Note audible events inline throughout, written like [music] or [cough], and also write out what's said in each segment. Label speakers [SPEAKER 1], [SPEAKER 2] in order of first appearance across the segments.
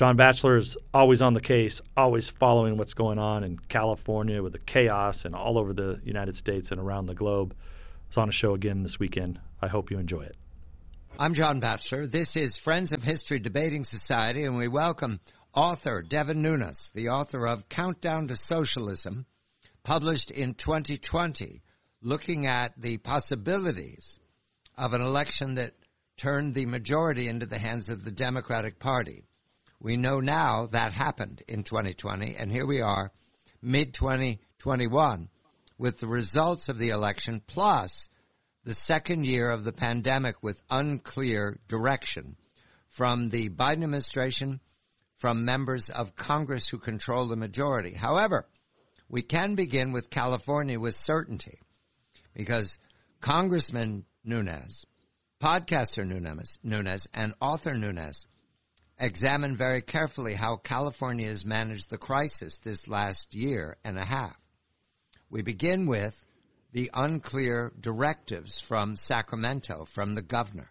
[SPEAKER 1] John Batchelor is always on the case, always following what's going on in California with the chaos and all over the United States and around the globe. It's on a show again this weekend. I hope you enjoy it.
[SPEAKER 2] I'm John Batchelor. This is Friends of History Debating Society, and we welcome author Devin Nunes, the author of Countdown to Socialism, published in 2020, looking at the possibilities of an election that turned the majority into the hands of the Democratic Party. We know now that happened in 2020, and here we are, mid 2021, with the results of the election plus the second year of the pandemic with unclear direction from the Biden administration, from members of Congress who control the majority. However, we can begin with California with certainty because Congressman Nunes, podcaster Nunes, Nunes and author Nunes examined very carefully how California has managed the crisis this last year and a half. We begin with the unclear directives from Sacramento, from the governor.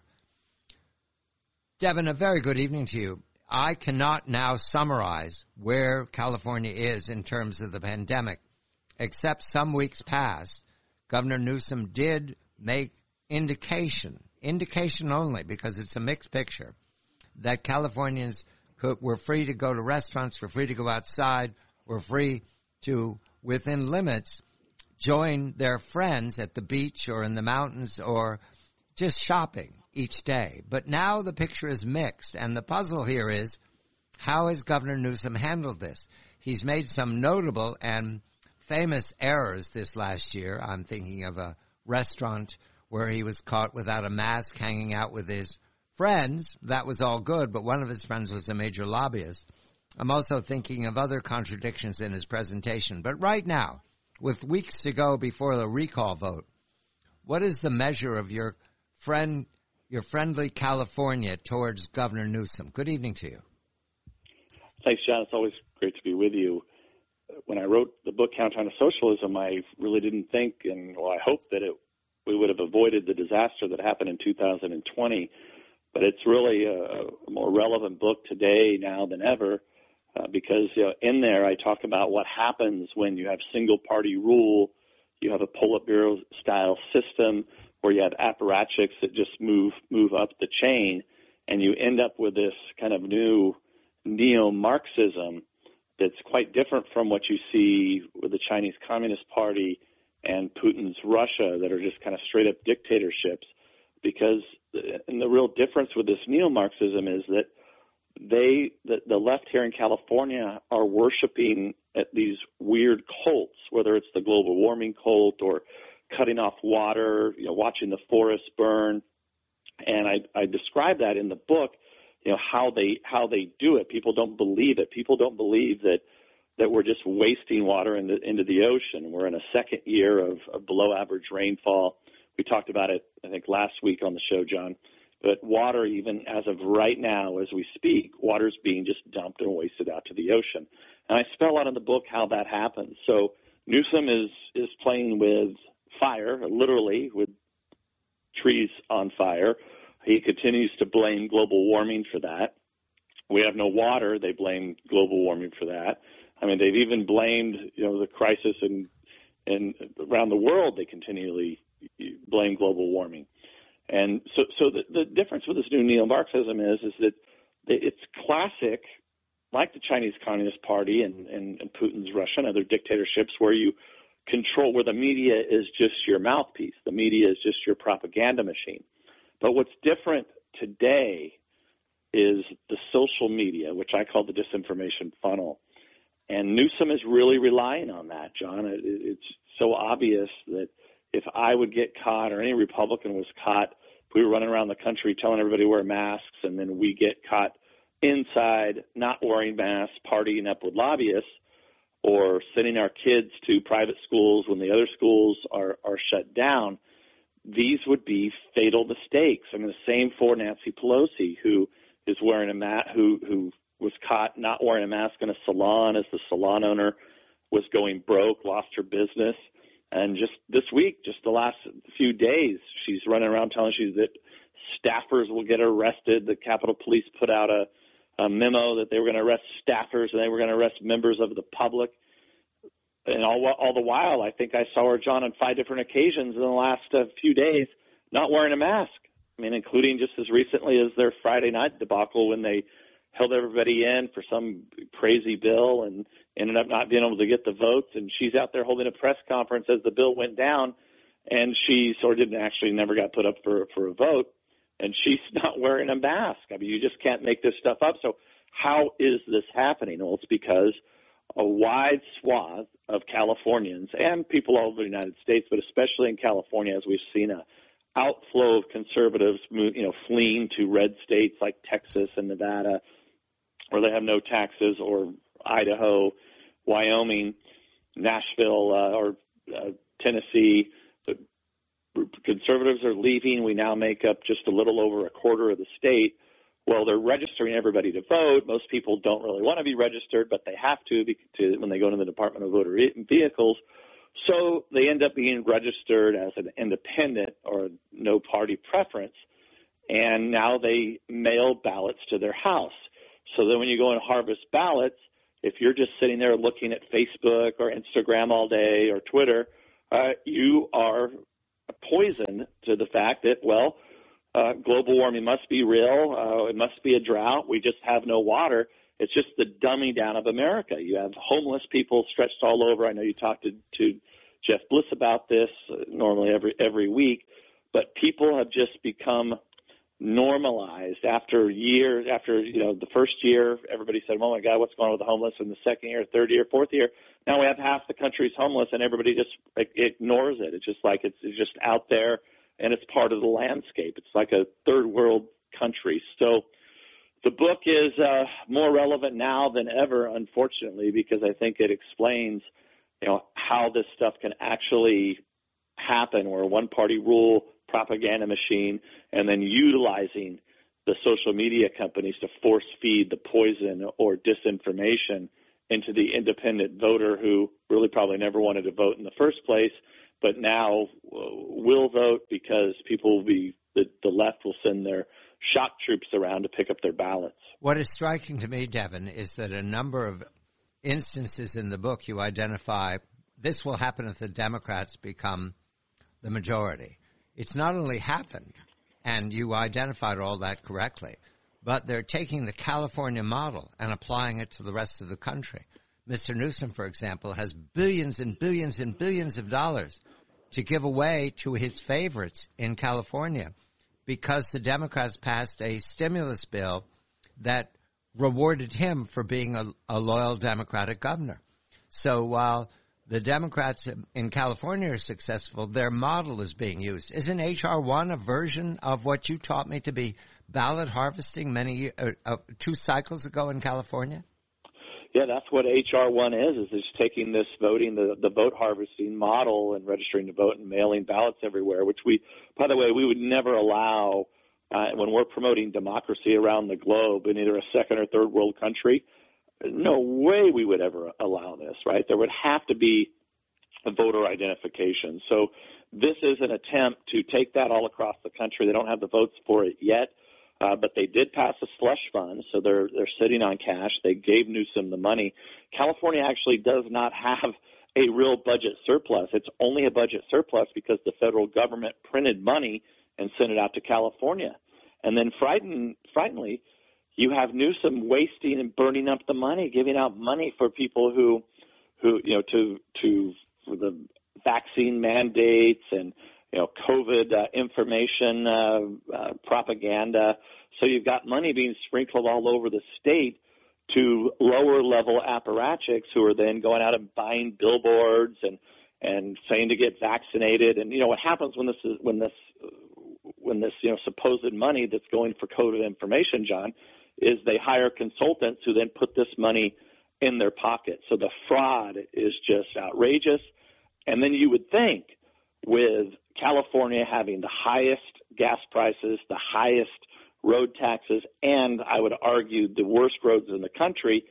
[SPEAKER 2] Devin, a very good evening to you. I cannot now summarize where California is in terms of the pandemic, except some weeks past, Governor Newsom did make indication, indication only because it's a mixed picture, that Californians could, were free to go to restaurants, were free to go outside, were free to, within limits, join their friends at the beach or in the mountains or just shopping each day. But now the picture is mixed and the puzzle here is how has Governor Newsom handled this? He's made some notable and famous errors this last year. I'm thinking of a restaurant where he was caught without a mask hanging out with his friends. That was all good, but one of his friends was a major lobbyist. I'm also thinking of other contradictions in his presentation. But right now, with weeks to go before the recall vote, what is the measure of your friend, your friendly California towards Governor Newsom? Good evening to you.
[SPEAKER 3] Thanks, John. It's always great to be with you. When I wrote the book Countdown to Socialism, I really didn't think, and well, I hoped that it we would have avoided the disaster that happened in 2020. But it's really a, more relevant book today now than ever uh, because you know, in there I talk about what happens when you have single party rule, you have a Politburo style system where you have apparatchiks that just move move up the chain, and you end up with this kind of new neo-Marxism that's quite different from what you see with the Chinese Communist Party and Putin's Russia that are just kind of straight up dictatorships. Because and the real difference with this neo-Marxism is that they the, the left here in California are worshiping at these weird cults, whether it's the global warming cult or cutting off water, you know, watching the forest burn. And I, I describe that in the book, you know, how they how they do it. People don't believe it. People don't believe that that we're just wasting water into, the ocean. We're in a second year of, of below average rainfall. We talked about it, I think, last week on the show, John. But water, even as of right now, as we speak, water is being just dumped and wasted out to the ocean. And I spell out in the book how that happens. So Newsom is is playing with fire, literally with trees on fire. He continues to blame global warming for that. We have no water. They blame global warming for that. I mean, they've even blamed you know the crisis in in around the world. They continually blame global warming. And so, so the, the difference with this new neo-Marxism is, is that it's classic, like the Chinese Communist Party and, and, and Putin's Russia and other dictatorships, where you control, where the media is just your mouthpiece. The media is just your propaganda machine. But what's different today is the social media, which I call the disinformation funnel. And Newsom is really relying on that, John. It, it's so obvious that if I would get caught or any Republican was caught if we were running around the country telling everybody to wear masks, and then we get caught inside not wearing masks, partying up with lobbyists, or sending our kids to private schools when the other schools are, are shut down, these would be fatal mistakes. I mean, the same for Nancy Pelosi, who is wearing a mat, who who was caught not wearing a mask in a salon as the salon owner was going broke, lost her business. And just this week, just the last few days, she's running around telling you that staffers will get arrested. The Capitol Police put out a, a memo that they were going to arrest staffers and they were going to arrest members of the public. And all, all the while, I think I saw her, John, on five different occasions in the last uh, few days, not wearing a mask. I mean, including just as recently as their Friday night debacle when they held everybody in for some crazy bill and ended up not being able to get the votes. And she's out there holding a press conference as the bill went down, and she sort of didn't actually never got put up for for a vote. And she's [laughs] not wearing a mask. I mean, you just can't make this stuff up. So, how is this happening? Well, it's because a wide swath of Californians and people all over the United States, but especially in California, as we've seen a outflow of conservatives, you know, fleeing to red states like Texas and Nevada, where they have no taxes, or Idaho, Wyoming, Nashville, uh, or uh, Tennessee. The conservatives are leaving. We now make up just a little over a quarter of the state. Well, they're registering everybody to vote. Most people don't really want to be registered, but they have to, to when they go to the Department of Motor Vehicles. So they end up being registered as an independent or no party preference, and now they mail ballots to their house. So then when you go and harvest ballots, if you're just sitting there looking at Facebook or Instagram all day or Twitter, uh, you are poison to the fact that, well, uh, global warming must be real. Uh, it must be a drought. We just have no water. It's just the dumbing down of America. You have homeless people stretched all over. I know you talked to, to Jeff Bliss about this uh, normally every every week, but people have just become normalized after years. After you know the first year, everybody said, "Oh my God, what's going on with the homeless?" And the second year, third year, fourth year, now we have half the country's homeless, and everybody just ignores it. It's just like it's, it's just out there, and it's part of the landscape. It's like a third world country. So the book is uh, more relevant now than ever, unfortunately, because I think it explains you know, how this stuff can actually happen where one party rule propaganda machine and then utilizing the social media companies to force feed the poison or disinformation into the independent voter who really probably never wanted to vote in the first place, but now uh, will vote because people will be the, the left will send their shock troops around to pick up their ballots.
[SPEAKER 2] What is striking to me, Devin, is that a number of instances in the book you identify this will happen if the Democrats become the majority. It's not only happened, and you identified all that correctly, but they're taking the California model and applying it to the rest of the country. Mr. Newsom, for example, has billions and billions and billions of dollars to give away to his favorites in California because the Democrats passed a stimulus bill that rewarded him for being a, a loyal Democratic governor. So while the Democrats in California are successful, their model is being used. Isn't HR one a version of what you taught me to be ballot harvesting many uh, uh, two cycles ago in California?
[SPEAKER 3] Yeah, that's what HR one is. Is it's taking this voting, the the vote harvesting model, and registering to vote and mailing ballots everywhere. Which we, by the way, we would never allow uh, when we're promoting democracy around the globe in either a second or third world country, no way we would ever allow this, right? There would have to be a voter identification. So this is an attempt to take that all across the country. They don't have the votes for it yet, uh, but they did pass a slush fund, so they're they're sitting on cash. They gave Newsom the money. California actually does not have a real budget surplus. It's only a budget surplus because the federal government printed money and sent it out to California. And then frighten, frighteningly, you have Newsom wasting and burning up the money, giving out money for people who, who you know, to to for the vaccine mandates and you know COVID uh, information uh, uh, propaganda. So you've got money being sprinkled all over the state to lower level apparatchiks who are then going out and buying billboards and and saying to get vaccinated. And you know what happens when this is when this when this you know supposed money that's going for COVID information, John, is they hire consultants who then put this money in their pocket. So the fraud is just outrageous. And then you would think with California having the highest gas prices, the highest road taxes, and I would argue the worst roads in the country,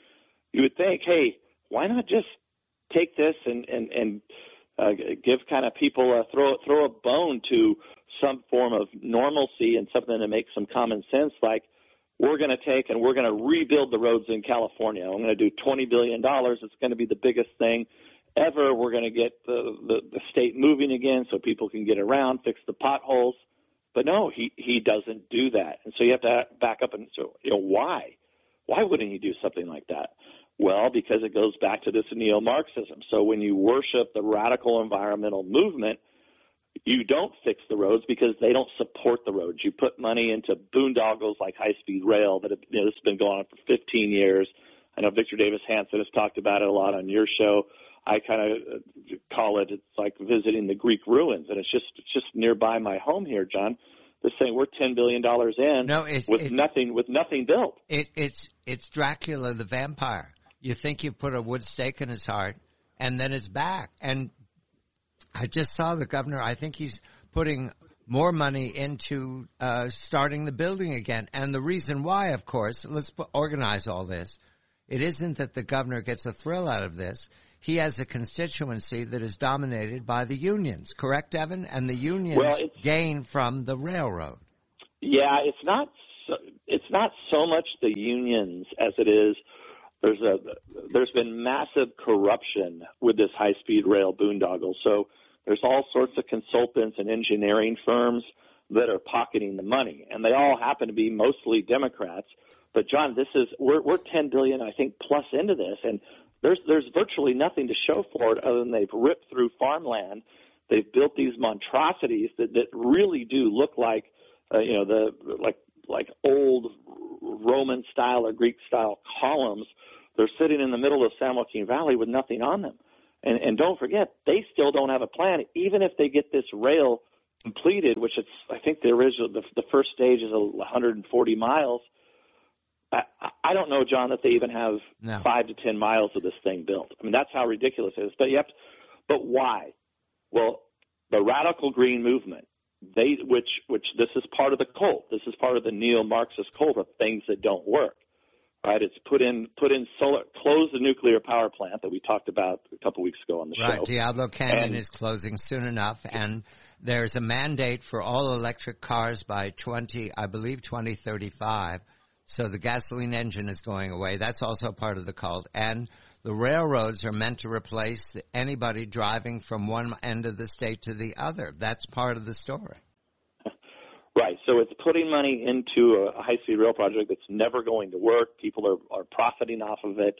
[SPEAKER 3] you would think, hey, why not just take this and and and uh, give kind of people a throw throw a bone to some form of normalcy and something that makes some common sense, like we're going to take and we're going to rebuild the roads in California. I'm going to do $20 billion. It's going to be the biggest thing ever. We're going to get the, the, the state moving again so people can get around, fix the potholes. But no, he, he doesn't do that. And so you have to back up and so, you know, why? Why wouldn't he do something like that? Well, because it goes back to this neo Marxism. So when you worship the radical environmental movement, you don't fix the roads because they don't support the roads. You put money into boondoggles like high speed rail that have, you know, this has been going on for 15 years. I know Victor Davis Hanson has talked about it a lot on your show. I kind of uh, call it it's like visiting the Greek ruins, and it's just it's just nearby my home here, John. They're saying we're ten billion dollars in
[SPEAKER 2] no, it,
[SPEAKER 3] with
[SPEAKER 2] it,
[SPEAKER 3] nothing with nothing built.
[SPEAKER 2] It, it's it's Dracula the vampire. You think you put a wood stake in his heart, and then it's back. And I just saw the governor. I think he's putting more money into uh, starting the building again. And the reason why, of course, let's organize all this. It isn't that the governor gets a thrill out of this. He has a constituency that is dominated by the unions, correct, Devin? And the unions well, gain from the railroad.
[SPEAKER 3] Yeah, it's not. So, it's not so much the unions as it is there's a there's been massive corruption with this high speed rail boondoggle. So there's all sorts of consultants and engineering firms that are pocketing the money, and they all happen to be mostly Democrats. But John, this is we're we're 10 billion, I think, plus into this, and there's there's virtually nothing to show for it other than they've ripped through farmland. They've built these monstrosities that that really do look like, uh, you know, the like like old Roman style or Greek style columns. They're sitting in the middle of San Joaquin Valley with nothing on them. And, and don't forget, they still don't have a plan. Even if they get this rail completed, which it's, I think the original, the, the first stage is 140 miles. I, I don't know, John, that they even have no. five to 10 miles of this thing built. I mean, that's how ridiculous it is. But to, but why? Well, the radical green movement, they, which, which this is part of the cult. This is part of the neo-Marxist cult of things that don't work right? It's put in put in solar, close the nuclear power plant that we talked about a couple weeks ago on the
[SPEAKER 2] right.
[SPEAKER 3] show.
[SPEAKER 2] Right, Diablo Canyon and, is closing soon enough, and there's a mandate for all electric cars by 20, I believe, 2035. So the gasoline engine is going away. That's also part of the cult, and the railroads are meant to replace anybody driving from one end of the state to the other. That's part of the story.
[SPEAKER 3] Right. So it's putting money into a high speed rail project that's never going to work. People are, are profiting off of it.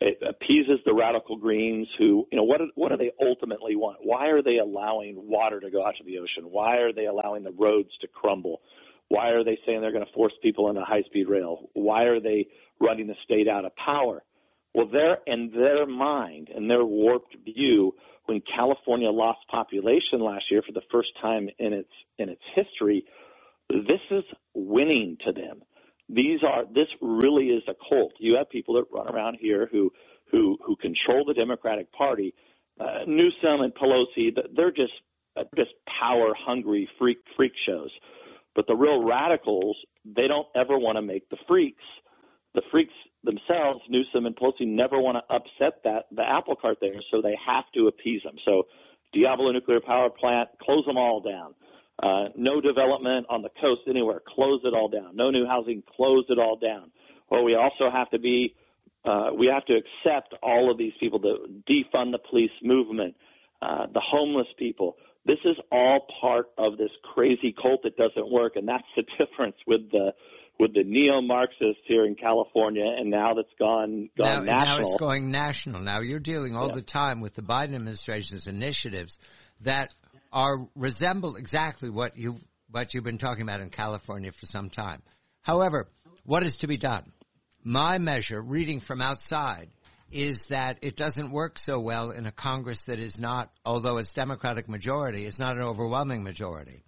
[SPEAKER 3] It appeases the radical greens who, you know, what, what do they ultimately want? Why are they allowing water to go out to the ocean? Why are they allowing the roads to crumble? Why are they saying they're going to force people into high speed rail? Why are they running the state out of power? Well, they're in their mind and their warped view, when California lost population last year for the first time in its in its history, this is winning to them. These are this really is a cult. You have people that run around here who who who control the Democratic Party. Uh, Newsom and Pelosi, they're just uh, just power hungry freak freak shows. But the real radicals, they don't ever want to make the freaks. The freaks themselves, Newsom and Pelosi, never want to upset that the apple cart there, so they have to appease them. So, Diablo nuclear power plant, close them all down. Uh, no development on the coast anywhere. Close it all down. No new housing. Close it all down. Well, we also have to be, uh, we have to accept all of these people, to defund the police movement, uh, the homeless people. This is all part of this crazy cult that doesn't work, and that's the [laughs] difference with the with the neo-Marxists here in California, and now that's gone gone
[SPEAKER 2] now,
[SPEAKER 3] national.
[SPEAKER 2] Now it's going national. Now you're dealing all yeah. the time with the Biden administration's initiatives that are resemble exactly what you what you've been talking about in California for some time. However, what is to be done? My measure, reading from outside, is that it doesn't work so well in a Congress that is not, although it's Democratic majority, it's not an overwhelming majority.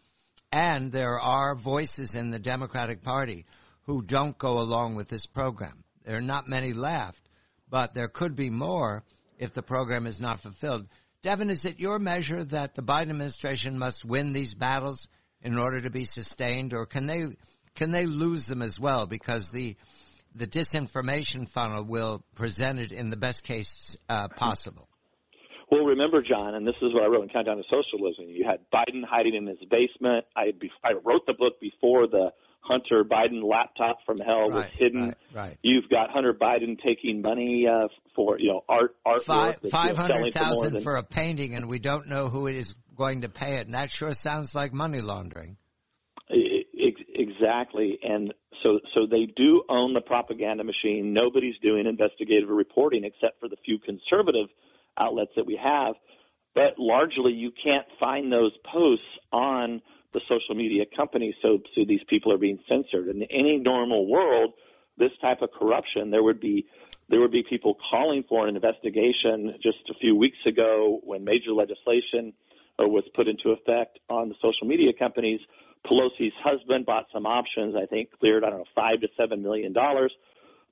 [SPEAKER 2] And there are voices in the Democratic Party who don't go along with this program. There are not many left, but there could be more if the program is not fulfilled. Devin, is it your measure that the Biden administration must win these battles in order to be sustained, or can they can they lose them as well because the the disinformation funnel will present it in the best case uh, possible?
[SPEAKER 3] Well, remember, John, and this is what I wrote in Countdown to Socialism. You had Biden hiding in his basement. I, I wrote the book before the Hunter Biden laptop from hell
[SPEAKER 2] right,
[SPEAKER 3] was hidden.
[SPEAKER 2] Right, right.
[SPEAKER 3] You've got Hunter Biden taking money uh, for you know art art
[SPEAKER 2] Five five hundred thousand for, for a painting, and we don't know who is going to pay it. And that sure sounds like money laundering.
[SPEAKER 3] Exactly, and so so they do own the propaganda machine. Nobody's doing investigative reporting except for the few conservative outlets that we have. But largely, you can't find those posts on the social media companies, so so these people are being censored. In any normal world, this type of corruption, there would be there would be people calling for an investigation. Just a few weeks ago, when major legislation uh, was put into effect on the social media companies, Pelosi's husband bought some options. I think cleared I don't know five to seven million dollars.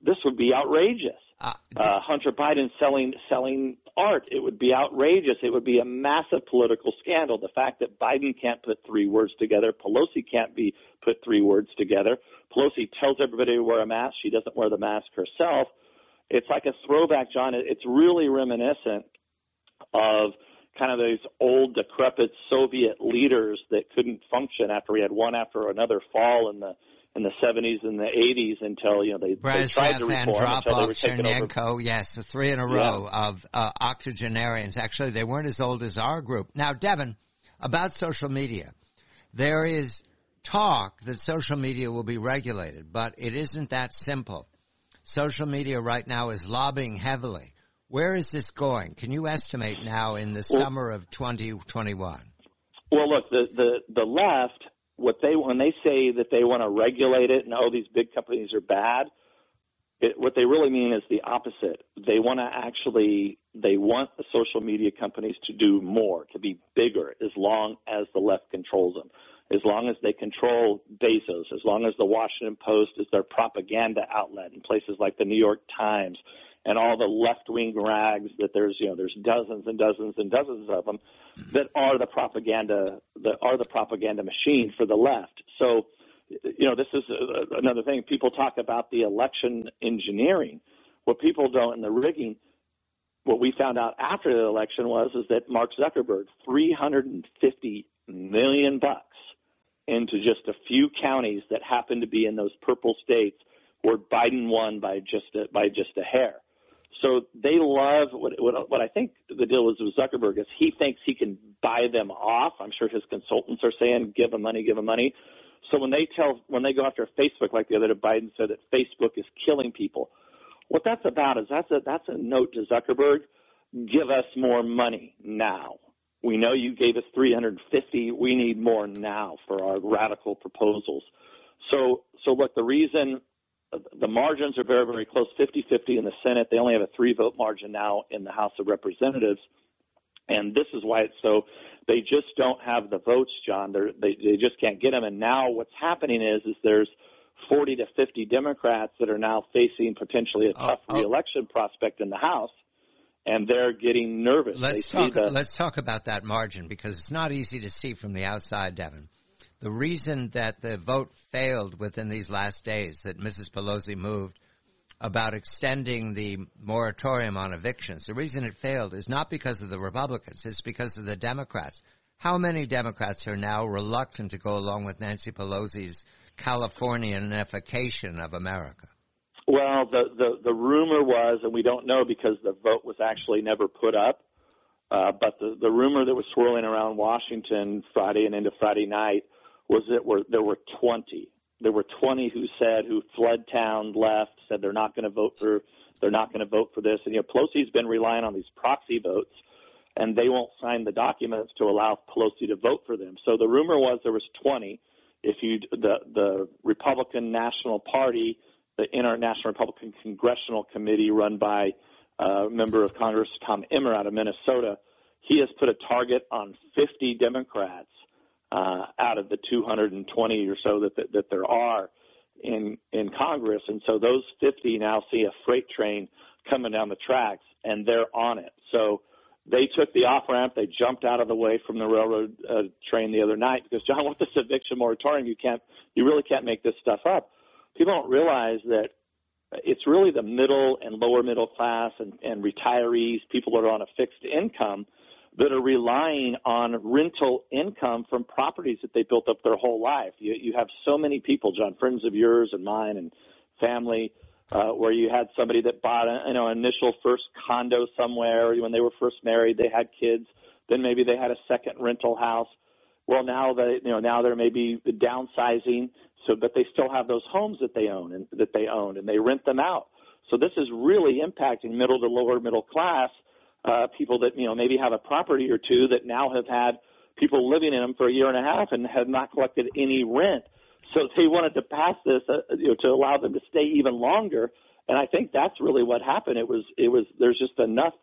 [SPEAKER 3] This would be outrageous. Uh, uh, Hunter Biden selling selling art. It would be outrageous. It would be a massive political scandal. The fact that Biden can't put three words together, Pelosi can't be put three words together. Pelosi tells everybody to wear a mask. She doesn't wear the mask herself. It's like a throwback, John. It's really reminiscent of kind of those old decrepit Soviet leaders that couldn't function after we had one after another fall in the in the 70s and the 80s until you know they, they tried to reform were taken Chernenko,
[SPEAKER 2] over. Yes, the three in a row yeah. of uh, octogenarians. Actually, they weren't as old as our group. Now, Devin, about social media, there is talk that social media will be regulated, but it isn't that simple. Social media right now is lobbying heavily. Where is this going? Can you estimate now in the well, summer of 2021?
[SPEAKER 3] Well, look, the, the, the left what they when they say that they want to regulate it and oh these big companies are bad it, what they really mean is the opposite. They want to actually they want the social media companies to do more to be bigger as long as the left controls them. As long as they control Bezos as long as the Washington Post is their propaganda outlet in places like the New York Times and all the left wing rags that there's you know there's dozens and dozens and dozens of them that are the propaganda that are the propaganda machine for the left. So you know this is uh, another thing people talk about the election engineering. What people don't in the rigging what we found out after the election was is that Mark Zuckerberg 350 million bucks into just a few counties that happened to be in those purple states where Biden won by just a, by just a hair. So they love what, what, what I think the deal is with Zuckerberg is he thinks he can buy them off. I'm sure his consultants are saying, give him money, give him money. So when they tell, when they go after Facebook, like the other day, Biden said that Facebook is killing people. What that's about is that's a, that's a note to Zuckerberg. Give us more money now. We know you gave us 350. We need more now for our radical proposals. So, so look, the reason the margins are very, very close 50 50 in the Senate. They only have a three vote margin now in the House of Representatives. And this is why it's so, they just don't have the votes, John. They're, they, they just can't get them. And now what's happening is, is there's 40 to 50 Democrats that are now facing potentially a oh, tough oh, oh. reelection prospect in the House. And they're getting nervous.
[SPEAKER 2] Let's talk, the, let's talk about that margin because it's not easy to see from the outside, Devin the reason that the vote failed within these last days that Mrs. Pelosi moved about extending the moratorium on evictions, the reason it failed is not because of the Republicans, it's because of the Democrats. How many Democrats are now reluctant to go along with Nancy Pelosi's Californianification of America?
[SPEAKER 3] Well, the, the, the rumor was, and we don't know because the vote was actually never put up, uh, but the, the rumor that was swirling around Washington Friday and into Friday night was that were, there were 20. There were 20 who said, who fled town, left, said they're not going to vote for, they're not going to vote for this. And, you know, Pelosi's been relying on these proxy votes and they won't sign the documents to allow Pelosi to vote for them. So the rumor was there was 20. If you, the, the Republican National Party, the International Republican Congressional Committee run by uh, member of Congress Tom Emmer out of Minnesota, he has put a target on 50 Democrats uh, out of the 220 or so that, that, that there are in in Congress, and so those 50 now see a freight train coming down the tracks, and they're on it. So they took the off ramp. They jumped out of the way from the railroad uh, train the other night because John, [laughs] with this eviction moratorium, you can't, you really can't make this stuff up. People don't realize that it's really the middle and lower middle class and, and retirees, people that are on a fixed income that are relying on rental income from properties that they built up their whole life. You, you have so many people, John, friends of yours and mine and family, uh, where you had somebody that bought a, you know initial first condo somewhere when they were first married, they had kids, then maybe they had a second rental house. Well, now they you know now they're maybe downsizing, so but they still have those homes that they own and that they own and they rent them out. So this is really impacting middle to lower middle class uh, people that you know maybe have a property or two that now have had people living in them for a year and a half and have not collected any rent. So they wanted to pass this uh, you know, to allow them to stay even longer. And I think that's really what happened. It was it was there's just enough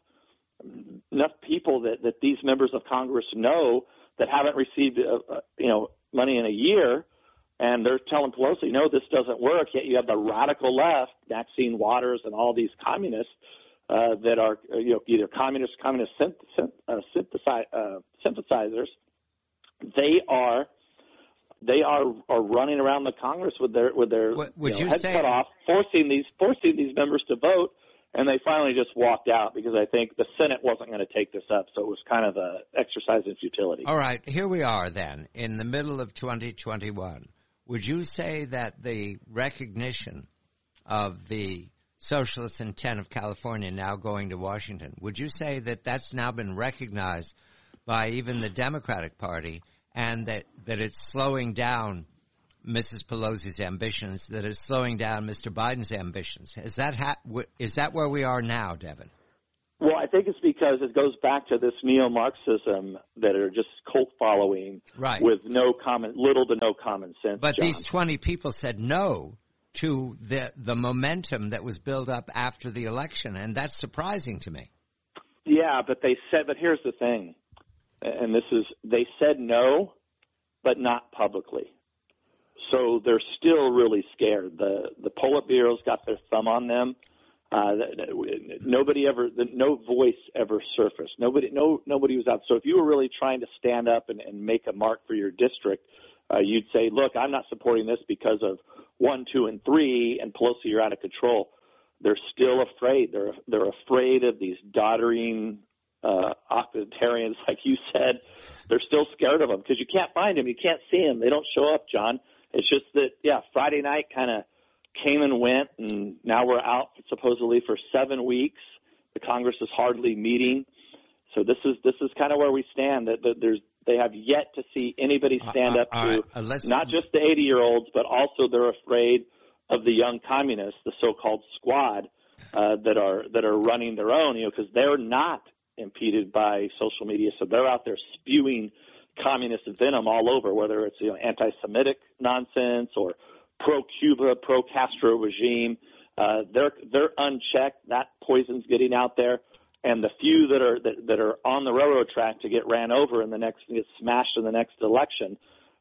[SPEAKER 3] enough people that that these members of Congress know that haven't received uh, uh, you know money in a year, and they're telling Pelosi, no, this doesn't work. Yet you have the radical left, Maxine Waters, and all these communists uh, that are uh, you know either communist communist synth, synth, uh, synthesize, uh, synthesizers. They are they are are running around the Congress with their with their
[SPEAKER 2] what,
[SPEAKER 3] you
[SPEAKER 2] know,
[SPEAKER 3] you head
[SPEAKER 2] say,
[SPEAKER 3] cut off, forcing these forcing these members to vote. And they finally just walked out because I think the Senate wasn't going to take this up, so it was kind of an exercise in futility.
[SPEAKER 2] All right, here we are then in the middle of 2021. Would you say that the recognition of the socialist intent of California now going to Washington. Would you say that that's now been recognized by even the Democratic Party and that, that it's slowing down Mrs. Pelosi's ambitions, that it's slowing down Mr. Biden's ambitions? Is that, ha- is that where we are now, Devin?
[SPEAKER 3] Well, I think it's because it goes back to this neo-Marxism that are just cult following
[SPEAKER 2] right.
[SPEAKER 3] with no common, little to no common sense.
[SPEAKER 2] But
[SPEAKER 3] John.
[SPEAKER 2] these 20 people said no to the the momentum that was built up after the election, and that's surprising to me.
[SPEAKER 3] Yeah, but they said. But here's the thing, and this is they said no, but not publicly. So they're still really scared. The the Politburo's got their thumb on them. Uh, nobody ever, no voice ever surfaced. Nobody, no, nobody was out. So if you were really trying to stand up and, and make a mark for your district, uh, you'd say, "Look, I'm not supporting this because of one, two, and three, and Pelosi, you're out of control. They're still afraid. They're they're afraid of these doddering uh, octogenarians, [laughs] like you said. They're still scared of them because you can't find them, you can't see them. They don't show up, John. It's just that, yeah, Friday night kind of came and went, and now we're out supposedly for seven weeks. The Congress is hardly meeting. So this is this is kind of where we stand. That, that there's they have yet to see anybody uh, stand uh, up to
[SPEAKER 2] right. uh,
[SPEAKER 3] not just the 80 year olds, but also they're afraid of the young communists, the so-called squad uh, that are that are running their own. You know, because they're not impeded by social media, so they're out there spewing communist venom all over, whether it's you know anti-Semitic nonsense or pro-Cuba, pro-Castro regime. Uh, they're they're unchecked. That poison's getting out there and the few that are that, that are on the railroad track to get ran over in the next get smashed in the next election,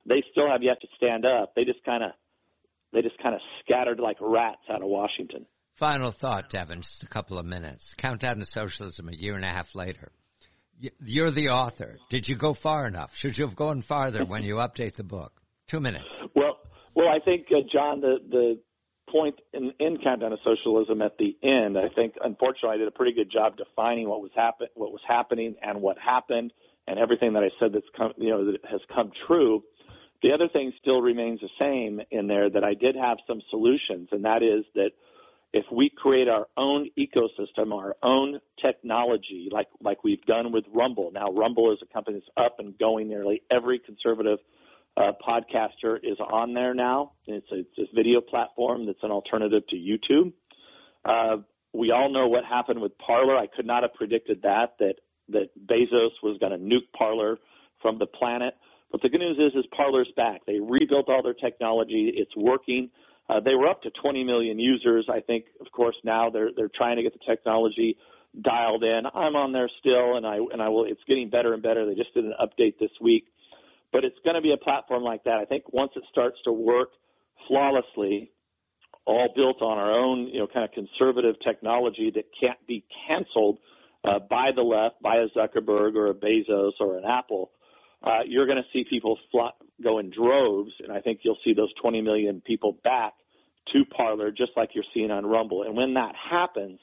[SPEAKER 3] they still have yet to stand up. They just kind of they just kind of scattered like rats out of Washington.
[SPEAKER 2] Final thought, Devin, just a couple of minutes. Countdown to Socialism a year and a half later. You're the author. Did you go far enough? Should you have gone farther when you update the book? Two minutes.
[SPEAKER 3] Well, well, I think uh, John, the the point in, in Countdown to Socialism at the end, I think unfortunately I did a pretty good job defining what was happen what was happening and what happened and everything that I said that's come you know that has come true. The other thing still remains the same in there that I did have some solutions, and that is that if we create our own ecosystem, our own technology, like like we've done with Rumble. Now Rumble is a company that's up and going. Nearly every conservative uh, podcaster is on there now. It's a, it's a video platform that's an alternative to YouTube. Uh, we all know what happened with Parler. I could not have predicted that that that Bezos was going to nuke Parler from the planet. But the good news is, is Parler's back. They rebuilt all their technology. It's working. Uh, they were up to 20 million users. I think, of course, now they're they're trying to get the technology dialed in. I'm on there still, and I and I will. It's getting better and better. They just did an update this week. But it's going to be a platform like that. I think once it starts to work flawlessly, all built on our own, you know, kind of conservative technology that can't be canceled uh, by the left, by a Zuckerberg or a Bezos or an Apple, uh, you're going to see people fly, go in droves, and I think you'll see those 20 million people back to Parler, just like you're seeing on Rumble. And when that happens,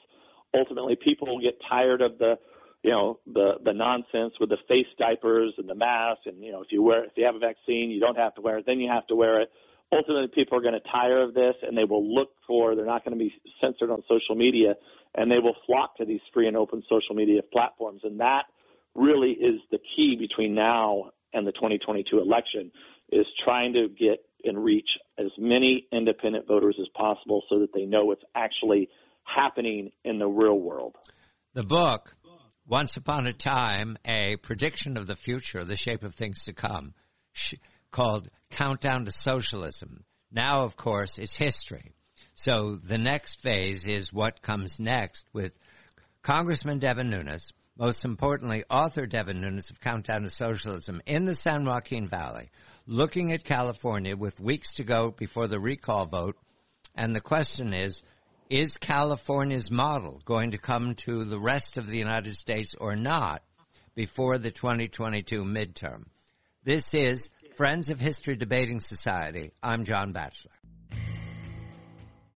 [SPEAKER 3] ultimately people will get tired of the you know the the nonsense with the face diapers and the mask and you know if you wear if you have a vaccine you don't have to wear it then you have to wear it ultimately people are going to tire of this and they will look for they're not going to be censored on social media and they will flock to these free and open social media platforms and that really is the key between now and the 2022 election is trying to get and reach as many independent voters as possible so that they know what's actually happening in the real world.
[SPEAKER 2] The book once upon a time, a prediction of the future, the shape of things to come, sh- called Countdown to Socialism. Now, of course, it's history. So the next phase is what comes next with Congressman Devin Nunes, most importantly, author Devin Nunes of Countdown to Socialism in the San Joaquin Valley, looking at California with weeks to go before the recall vote. And the question is, is California's model going to come to the rest of the United States or not before the 2022 midterm? This is Friends of History Debating Society. I'm John Batchelor.